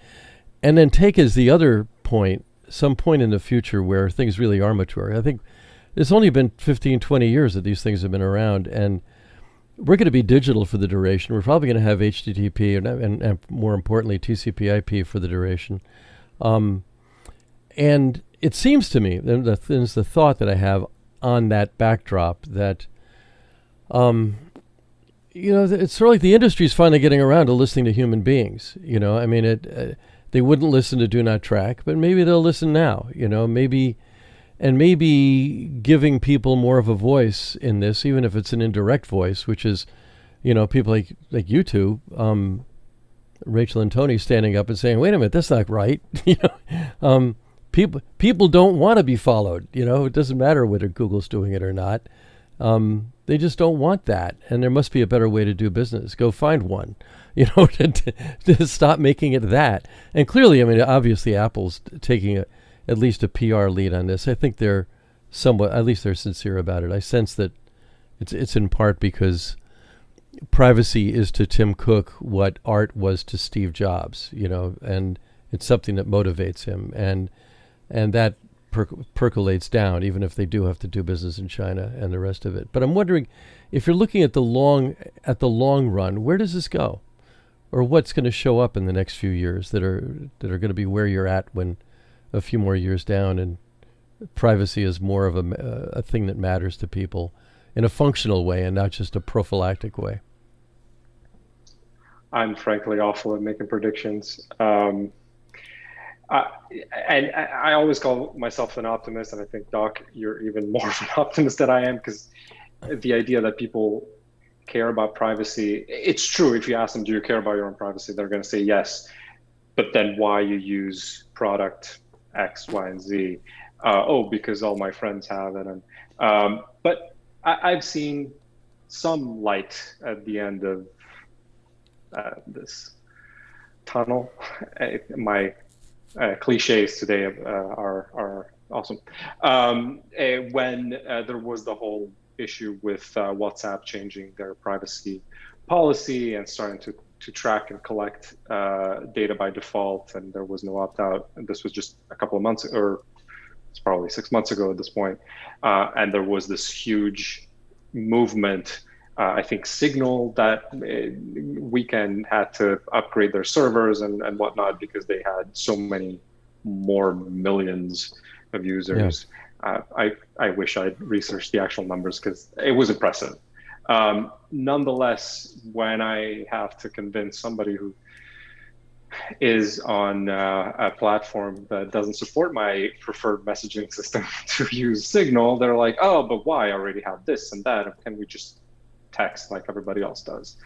and then take as the other point some point in the future where things really are mature. I think it's only been 15, 20 years that these things have been around, and we're going to be digital for the duration. We're probably going to have HTTP and, and, and more importantly TCP/IP for the duration. Um, and it seems to me, and the, the thought that I have on that backdrop that um, you know, it's sort of like the industry is finally getting around to listening to human beings. You know, I mean, it. Uh, they wouldn't listen to Do Not Track, but maybe they'll listen now. You know, maybe, and maybe giving people more of a voice in this, even if it's an indirect voice, which is, you know, people like like you two, um, Rachel and Tony, standing up and saying, "Wait a minute, that's not right." you know, um, people people don't want to be followed. You know, it doesn't matter whether Google's doing it or not. Um, they just don't want that, and there must be a better way to do business. Go find one, you know, to, to, to stop making it that. And clearly, I mean, obviously, Apple's taking a, at least a PR lead on this. I think they're somewhat, at least they're sincere about it. I sense that it's it's in part because privacy is to Tim Cook what art was to Steve Jobs, you know, and it's something that motivates him, and and that per- percolates down, even if they do have to do business in China and the rest of it. But I'm wondering if you're looking at the long at the long run, where does this go, or what's going to show up in the next few years that are that are going to be where you're at when a few more years down and privacy is more of a, a thing that matters to people in a functional way and not just a prophylactic way. I'm frankly awful at making predictions. Um, uh, and I always call myself an optimist, and I think Doc, you're even more of an optimist than I am because the idea that people care about privacy, it's true. If you ask them, do you care about your own privacy? They're going to say yes. But then why you use product X, Y, and Z? Uh, oh, because all my friends have it. And um, but I, have seen some light at the end of uh, this tunnel. My uh, cliches today uh, are are awesome. Um, uh, when there was the whole issue with WhatsApp changing their privacy policy and starting to to track and collect uh, data by default, and there was no opt out. This was just a couple of months, or it's probably six months ago at this point. Uh, and there was this huge movement uh, I think Signal that uh, weekend had to upgrade their servers and, and whatnot because they had so many more millions of users. Yeah. Uh, I, I wish I'd researched the actual numbers because it was impressive. Um, nonetheless, when I have to convince somebody who is on uh, a platform that doesn't support my preferred messaging system to use Signal, they're like, oh, but why? I already have this and that. Can we just text like everybody else does.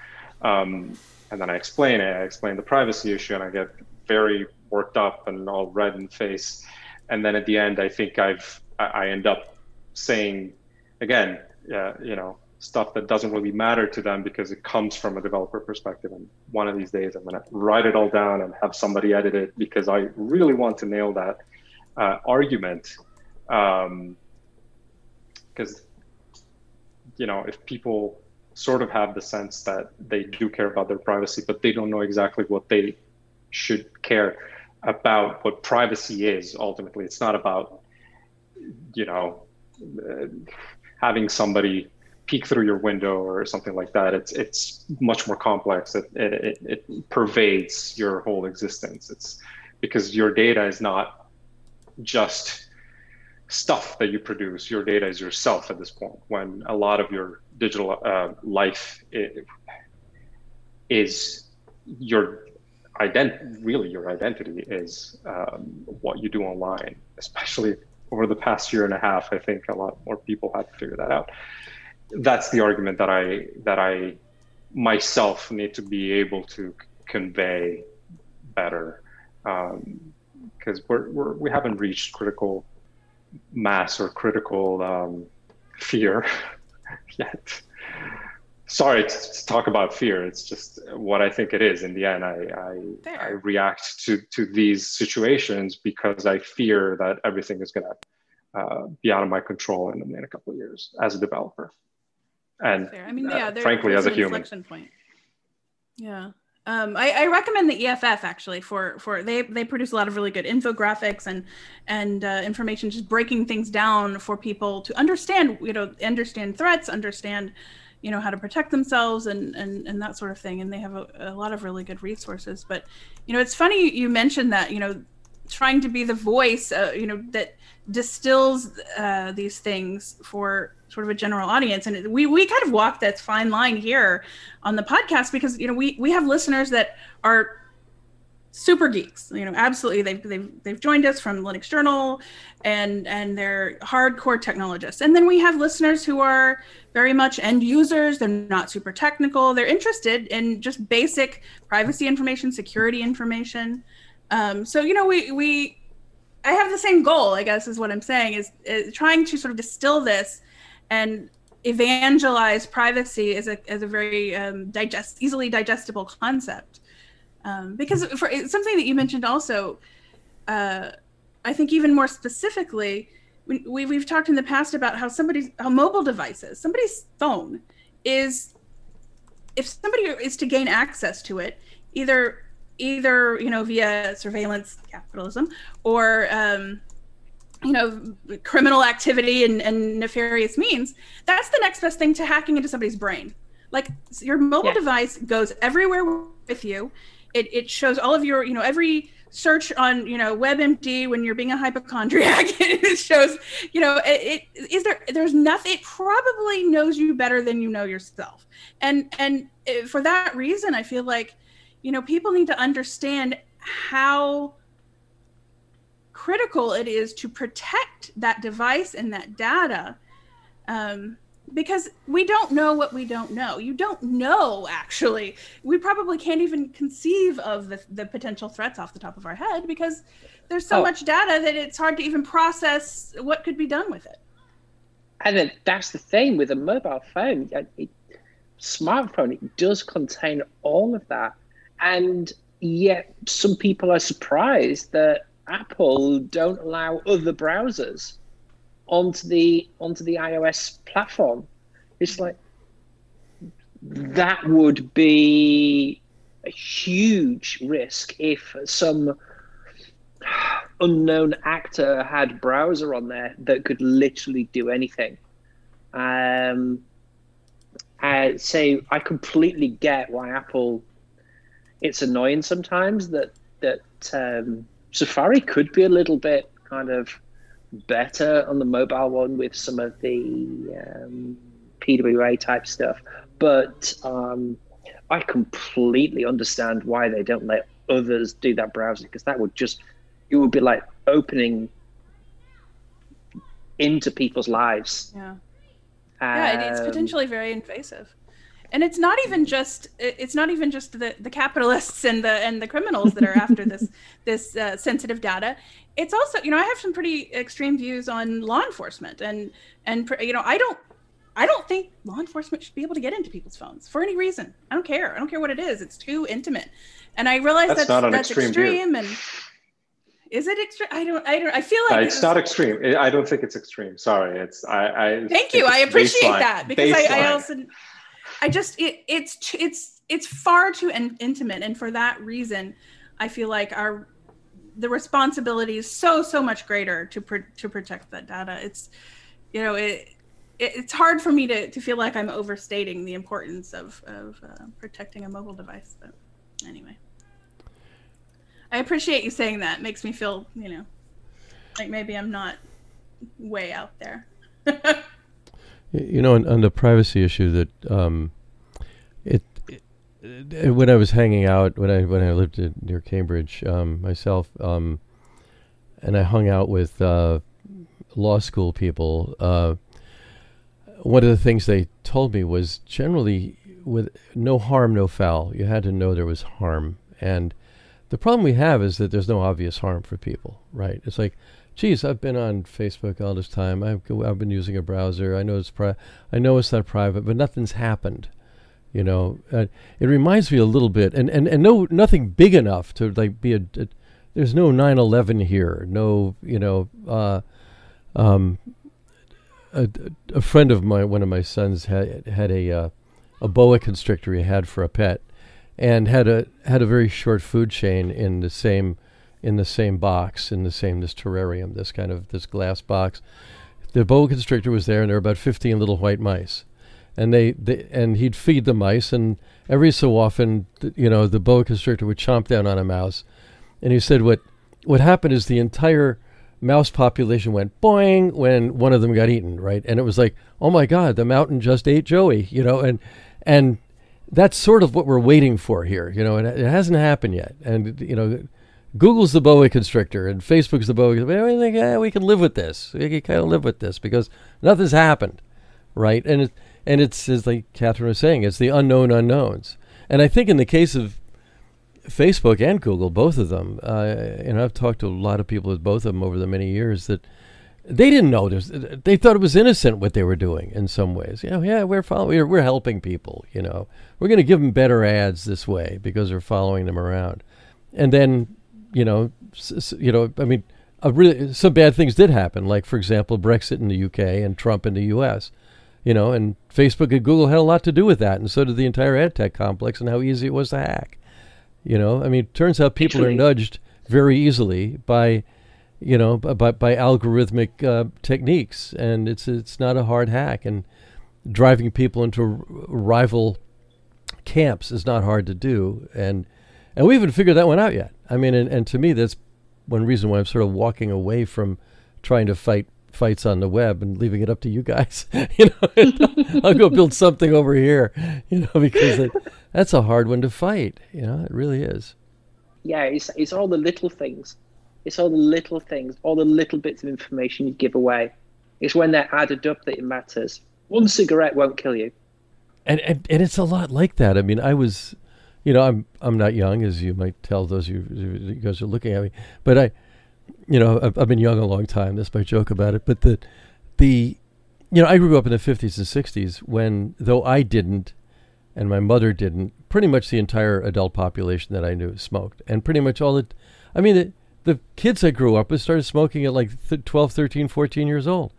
Um, and then I explain it. I explain the privacy issue, and I get very worked up and all red in face. And then at the end, I think I've I end up saying again, uh, you know, stuff that doesn't really matter to them because it comes from a developer perspective. And one of these days, I'm going to write it all down and have somebody edit it because I really want to nail that uh, argument. Because, um, you know, if people sort of have the sense that they do care about their privacy, but they don't know exactly what they should care about what privacy is ultimately. It's not about, you know, uh, having somebody peek through your window or something like that. It's it's much more complex. It, it, it pervades your whole existence. It's because your data is not just stuff that you produce. Your data is yourself at this point. When a lot of your digital uh, life is your ident really your identity is um, what you do online, especially over the past year and a half. I think a lot more people have to figure that out. That's the argument that I that I myself need to be able to convey better because um, we're, we're we haven't reached critical mass or critical um, fear yet sorry to, to, talk about fear. It's just what I think it is. In the end, I I, I react to to these situations because I fear that everything is going to uh, be out of my control in, in a couple of years as a developer. And I mean, yeah, uh, frankly, as a human. Point. Yeah. Um, I, I, recommend the EFF actually for for they they produce a lot of really good infographics and and uh, information just breaking things down for people to understand you know understand threats understand you know how to protect themselves and and, and that sort of thing and they have a, a lot of really good resources. But you know it's funny you mentioned that you know trying to be the voice uh, you know that distills uh, these things for sort of a general audience. And we we kind of walk that fine line here on the podcast because you know we we have listeners that are super geeks you know absolutely. They've, they've they've joined us from linux journal and and they're hardcore technologists. And then we have listeners who are very much end users. They're not super technical. They're interested in just basic privacy information security information. Um, so you know we we i have the same goal i guess is what i'm saying is, is trying to sort of distill this and evangelize privacy as a, as a very um, digest easily digestible concept. Um, because for something that you mentioned also uh, i think even more specifically we, we, we've talked in the past about how somebody's how mobile devices somebody's phone is if somebody is to gain access to it either either you know via surveillance capitalism or um, you know criminal activity and, and nefarious means that's the next best thing to hacking into somebody's brain like your mobile yeah. device goes everywhere with you it, it shows all of your you know every search on you know webmd when you're being a hypochondriac it shows you know it, it is there there's nothing it probably knows you better than you know yourself. And and for that reason i feel like you know people need to understand how critical it is to protect that device and that data um, because we don't know what we don't know. You don't know, actually. We probably can't even conceive of the, the potential threats off the top of our head because there's so oh. much data that it's hard to even process what could be done with it. And then that's the thing with a mobile phone, it, smartphone, it does contain all of that. And yet, some people are surprised that Apple don't allow other browsers onto the onto the iOS platform. It's like that would be a huge risk if some unknown actor had browser on there that could literally do anything. Um, uh, so I completely get why Apple. It's annoying sometimes that that um, Safari could be a little bit kind of better on the mobile one with some of the um, PWA type stuff. But um, I completely understand why they don't let others do that browsing because that would just it would be like opening into people's lives. Yeah. Yeah, it's potentially very invasive and it's not even just it's not even just the, the capitalists and the and the criminals that are after this this uh, sensitive data it's also you know i have some pretty extreme views on law enforcement and and you know i don't I don't think law enforcement should be able to get into people's phones for any reason. I don't care. I don't care what it is. It's too intimate. And I realize that's, that's not an that's extreme, extreme and is it extreme? I don't. I don't. I feel like it's, it's not extreme. I don't think it's extreme. Sorry. It's. I. I thank you. I appreciate baseline. that because I, I, also. I just. It, it's. It's. It's far too in, intimate, and for that reason, I feel like our the responsibility is so so much greater to to protect that data. It's. You know it it's hard for me to, to feel like I'm overstating the importance of, of uh, protecting a mobile device. But anyway, I appreciate you saying that. It makes me feel, you know, like maybe I'm not way out there. you know, on, on, the privacy issue, that um, it, it, when I was hanging out when I when I lived in, near Cambridge um, myself, um, and I hung out with uh, law school people. Uh, one of the things they told me was generally with no harm, no foul. You had to know there was harm. And the problem we have is that there's no obvious harm for people, right? It's like, geez, I've been on Facebook all this time. I've, I've been using a browser. I know it's pri- I know it's not private, but nothing's happened. You know, uh, it reminds me a little bit, and, and, and no nothing big enough to like be a. a there's no 9/11 here. No, you know, uh, um, a, a friend of my one of my sons had had a uh, a boa constrictor he had for a pet, and had a had a very short food chain in the same in the same box in the same this terrarium this kind of this glass box. The boa constrictor was there, and there were about fifteen little white mice, and they, they and he'd feed the mice, and every so often, you know, the boa constrictor would chomp down on a mouse, and he said what what happened is the entire mouse population went boing when one of them got eaten, right? And it was like, oh my God, the mountain just ate Joey, you know, and and that's sort of what we're waiting for here, you know, and it hasn't happened yet. And you know, Google's the boa constrictor and Facebook's the boa. think yeah, we can live with this. We can kind of live with this because nothing's happened, right? And it, and it's as like Katherine was saying, it's the unknown unknowns. And I think in the case of Facebook and Google, both of them. Uh, and I've talked to a lot of people with both of them over the many years that they didn't know this. They thought it was innocent what they were doing in some ways. You know, yeah, we're following, we're, we're helping people. You know, we're going to give them better ads this way because we're following them around. And then, you know, s- you know, I mean, really, some bad things did happen. Like, for example, Brexit in the UK and Trump in the US. You know, and Facebook and Google had a lot to do with that, and so did the entire ad tech complex, and how easy it was to hack. You know, I mean, turns out people Actually, are nudged very easily by, you know, by, by algorithmic uh, techniques, and it's it's not a hard hack. And driving people into r- rival camps is not hard to do, and and we haven't figured that one out yet. I mean, and, and to me, that's one reason why I'm sort of walking away from trying to fight fights on the web and leaving it up to you guys. you know, I'll go build something over here. You know, because it, that's a hard one to fight. You know, it really is. Yeah, it's it's all the little things. It's all the little things, all the little bits of information you give away. It's when they're added up that it matters. One cigarette won't kill you. And, and and it's a lot like that. I mean, I was, you know, I'm I'm not young, as you might tell those you, you guys are looking at me, but I, you know, I've, I've been young a long time. That's my joke about it. But the, the, you know, I grew up in the 50s and 60s when, though I didn't, and my mother didn't. Pretty much the entire adult population that I knew smoked, and pretty much all the, I mean, the, the kids I grew up with started smoking at like th- 12, 13, 14 years old.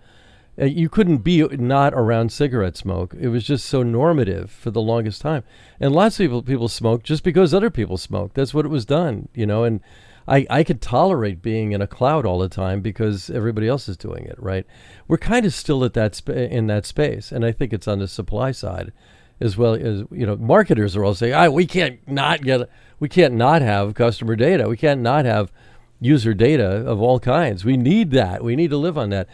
Uh, you couldn't be not around cigarette smoke. It was just so normative for the longest time. And lots of people people smoke just because other people smoke. That's what it was done, you know. And I I could tolerate being in a cloud all the time because everybody else is doing it, right? We're kind of still at that sp- in that space, and I think it's on the supply side as well as you know marketers are all saying ah, we can't not get we can't not have customer data we can't not have user data of all kinds we need that we need to live on that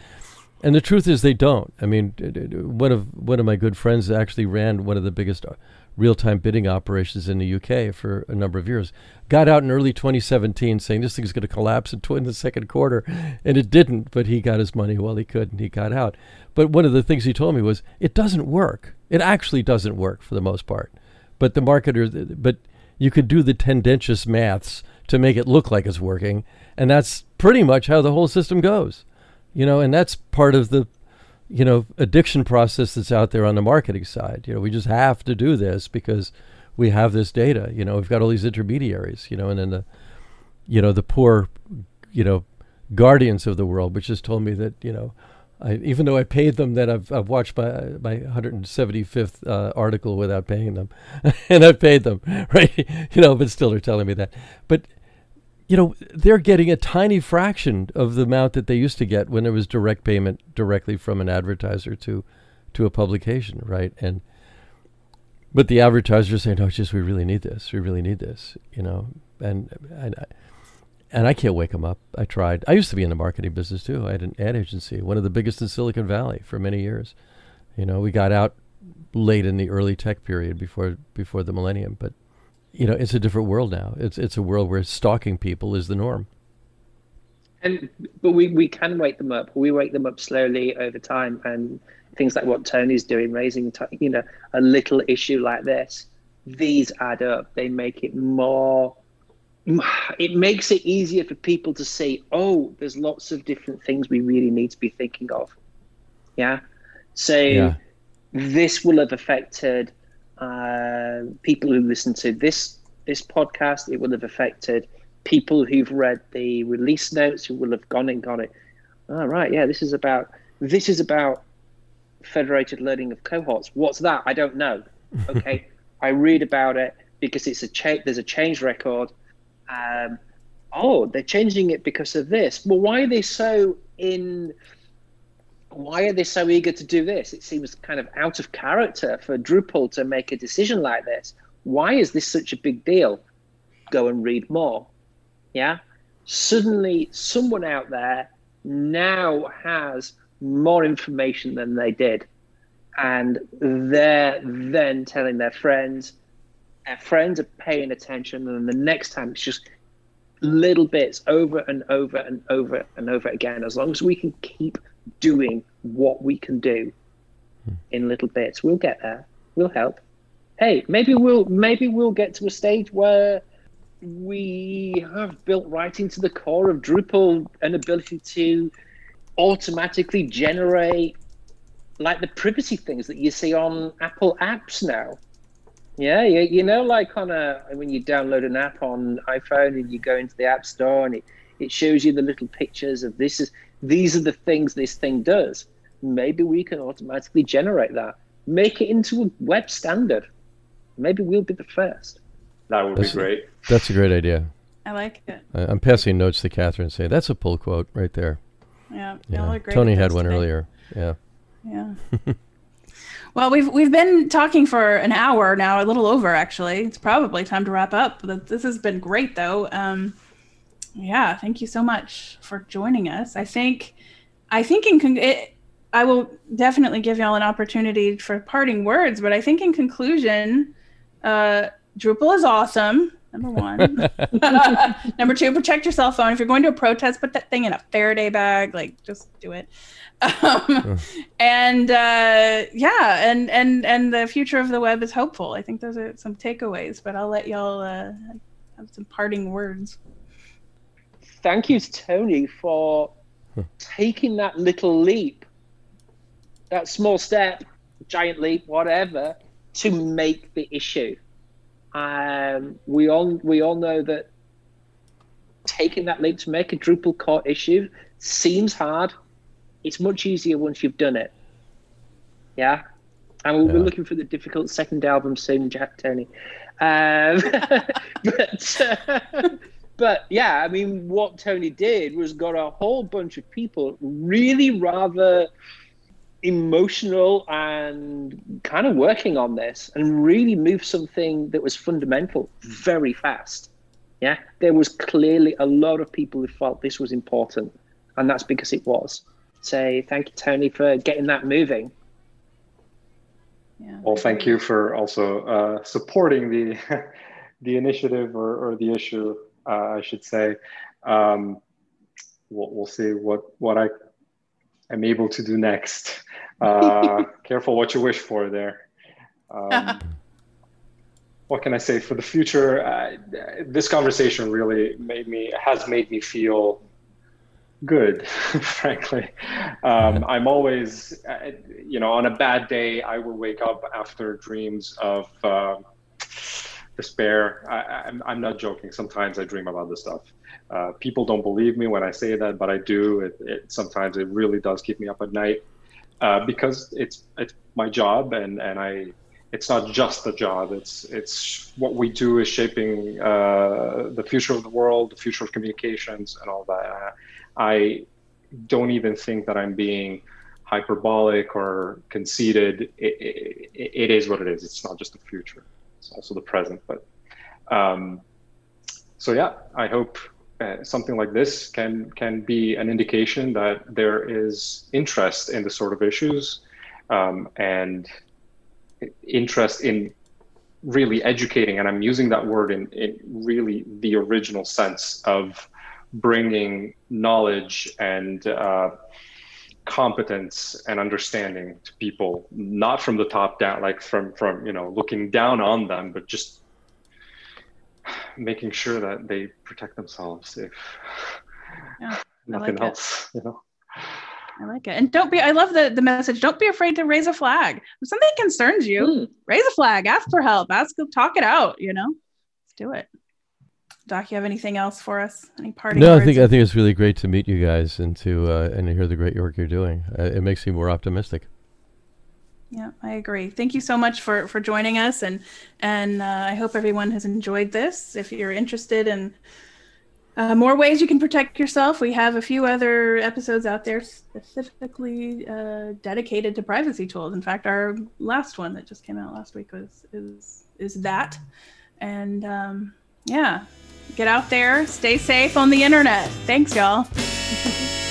and the truth is they don't i mean one of one of my good friends actually ran one of the biggest uh, real-time bidding operations in the UK for a number of years got out in early 2017 saying this thing's going to collapse in, tw- in the second quarter and it didn't but he got his money while he could and he got out but one of the things he told me was it doesn't work it actually doesn't work for the most part. But the marketer, but you could do the tendentious maths to make it look like it's working, and that's pretty much how the whole system goes. You know, and that's part of the you know, addiction process that's out there on the marketing side. You know, we just have to do this because we have this data. You know, we've got all these intermediaries. You know, and then the, you know, the poor, you know, guardians of the world, which just told me that you know, I, even though I paid them, that I've I've watched my my 175th uh, article without paying them, and I've paid them, right? You know, but still they're telling me that. But you know, they're getting a tiny fraction of the amount that they used to get when it was direct payment directly from an advertiser to to a publication, right? And but the advertisers say, "No, it's just we really need this. We really need this," you know, and and and I can't wake them up. I tried. I used to be in the marketing business too. I had an ad agency, one of the biggest in Silicon Valley for many years. You know, we got out late in the early tech period before before the millennium, but you know, it's a different world now. It's it's a world where stalking people is the norm. And but we, we can wake them up. We wake them up slowly over time, and things like what Tony's doing, raising you know a little issue like this, these add up. They make it more. It makes it easier for people to see. Oh, there's lots of different things we really need to be thinking of. Yeah. So yeah. this will have affected uh, people who listen to this this podcast. It will have affected people who've read the release notes, who will have gone and got it. All oh, right, yeah, this is about this is about federated learning of cohorts. What's that? I don't know. Okay, I read about it because it's a change. There's a change record. Um, oh, they're changing it because of this. Well, why are they so in? Why are they so eager to do this? It seems kind of out of character for Drupal to make a decision like this. Why is this such a big deal? Go and read more. Yeah. Suddenly, someone out there now has more information than they did. And they're then telling their friends, their friends are paying attention. And the next time it's just little bits over and over and over and over again. As long as we can keep doing what we can do in little bits. We'll get there. We'll help. Hey, maybe we'll maybe we'll get to a stage where we have built right into the core of Drupal an ability to automatically generate like the privacy things that you see on Apple apps now. Yeah, you, you know, like on a when you download an app on iPhone and you go into the App Store and it, it shows you the little pictures of this is these are the things this thing does. Maybe we can automatically generate that, make it into a web standard. Maybe we'll be the first. That would that's, be great. That's a great idea. I like it. I, am passing notes to Katherine. Say that's a pull quote right there. Yeah, yeah. Tony had one today. earlier. Yeah. Yeah. well, we've we've been talking for an hour now, a little over actually. It's probably time to wrap up. This has been great though. Um, yeah, thank you so much for joining us. I think, I think in con- it, I will definitely give y'all an opportunity for parting words, but I think in conclusion, uh, Drupal is awesome. Number one. Number two, protect your cell phone. If you're going to a protest, put that thing in a Faraday bag. Like, just do it. Um, and uh, yeah, and and and the future of the web is hopeful. I think those are some takeaways. But I'll let y'all uh, have some parting words thank you to Tony for taking that little leap, that small step, giant leap, whatever, to make the issue. Um, we all we all know that taking that leap to make a Drupal core issue seems hard. It's much easier once you've done it. Yeah, and we'll yeah. be looking for the difficult second album soon, Jack Tony. Um, but. Uh, but yeah, I mean, what Tony did was got a whole bunch of people really rather emotional and kind of working on this and really move something that was fundamental very fast. Yeah, there was clearly a lot of people who felt this was important, and that's because it was. Say thank you, Tony, for getting that moving. Yeah. Well, thank you for also uh, supporting the the initiative or, or the issue I should say. Um, we'll, we'll see what what I am able to do next. Uh, careful what you wish for there. Um, what can I say for the future? Uh, this conversation really made me has made me feel good, frankly. Um, I'm always, uh, you know, on a bad day, I will wake up after dreams of uh, despair. I, am I'm, I'm not joking. Sometimes I dream about this stuff. Uh, people don't believe me when I say that, but I do. It, it sometimes it really does keep me up at night uh, because it's it's my job, and and I. It's not just a job. It's it's what we do is shaping uh, the future of the world, the future of communications, and all that. I don't even think that I'm being hyperbolic or conceited. It, it, it is what it is. It's not just the future; it's also the present. But um, so yeah, I hope uh, something like this can can be an indication that there is interest in the sort of issues um, and interest in really educating. And I'm using that word in, in really the original sense of bringing knowledge and uh, competence and understanding to people, not from the top down, like from from you know looking down on them, but just making sure that they protect themselves if yeah, nothing like else. It. You know. I like it. And don't be, I love the, the message. Don't be afraid to raise a flag. If something concerns you, mm. raise a flag, ask for help, ask, talk it out, you know, let's do it. Doc, you have anything else for us? Any parting? No, I think I think it's really great to meet you guys and to uh, and to hear the great work you're doing. Uh, it makes me more optimistic. Yeah, I agree. Thank you so much for for joining us, and and uh, I hope everyone has enjoyed this. If you're interested in uh, more ways you can protect yourself, we have a few other episodes out there specifically uh, dedicated to privacy tools. In fact, our last one that just came out last week was is is that, and um, yeah, get out there, stay safe on the internet. Thanks, y'all.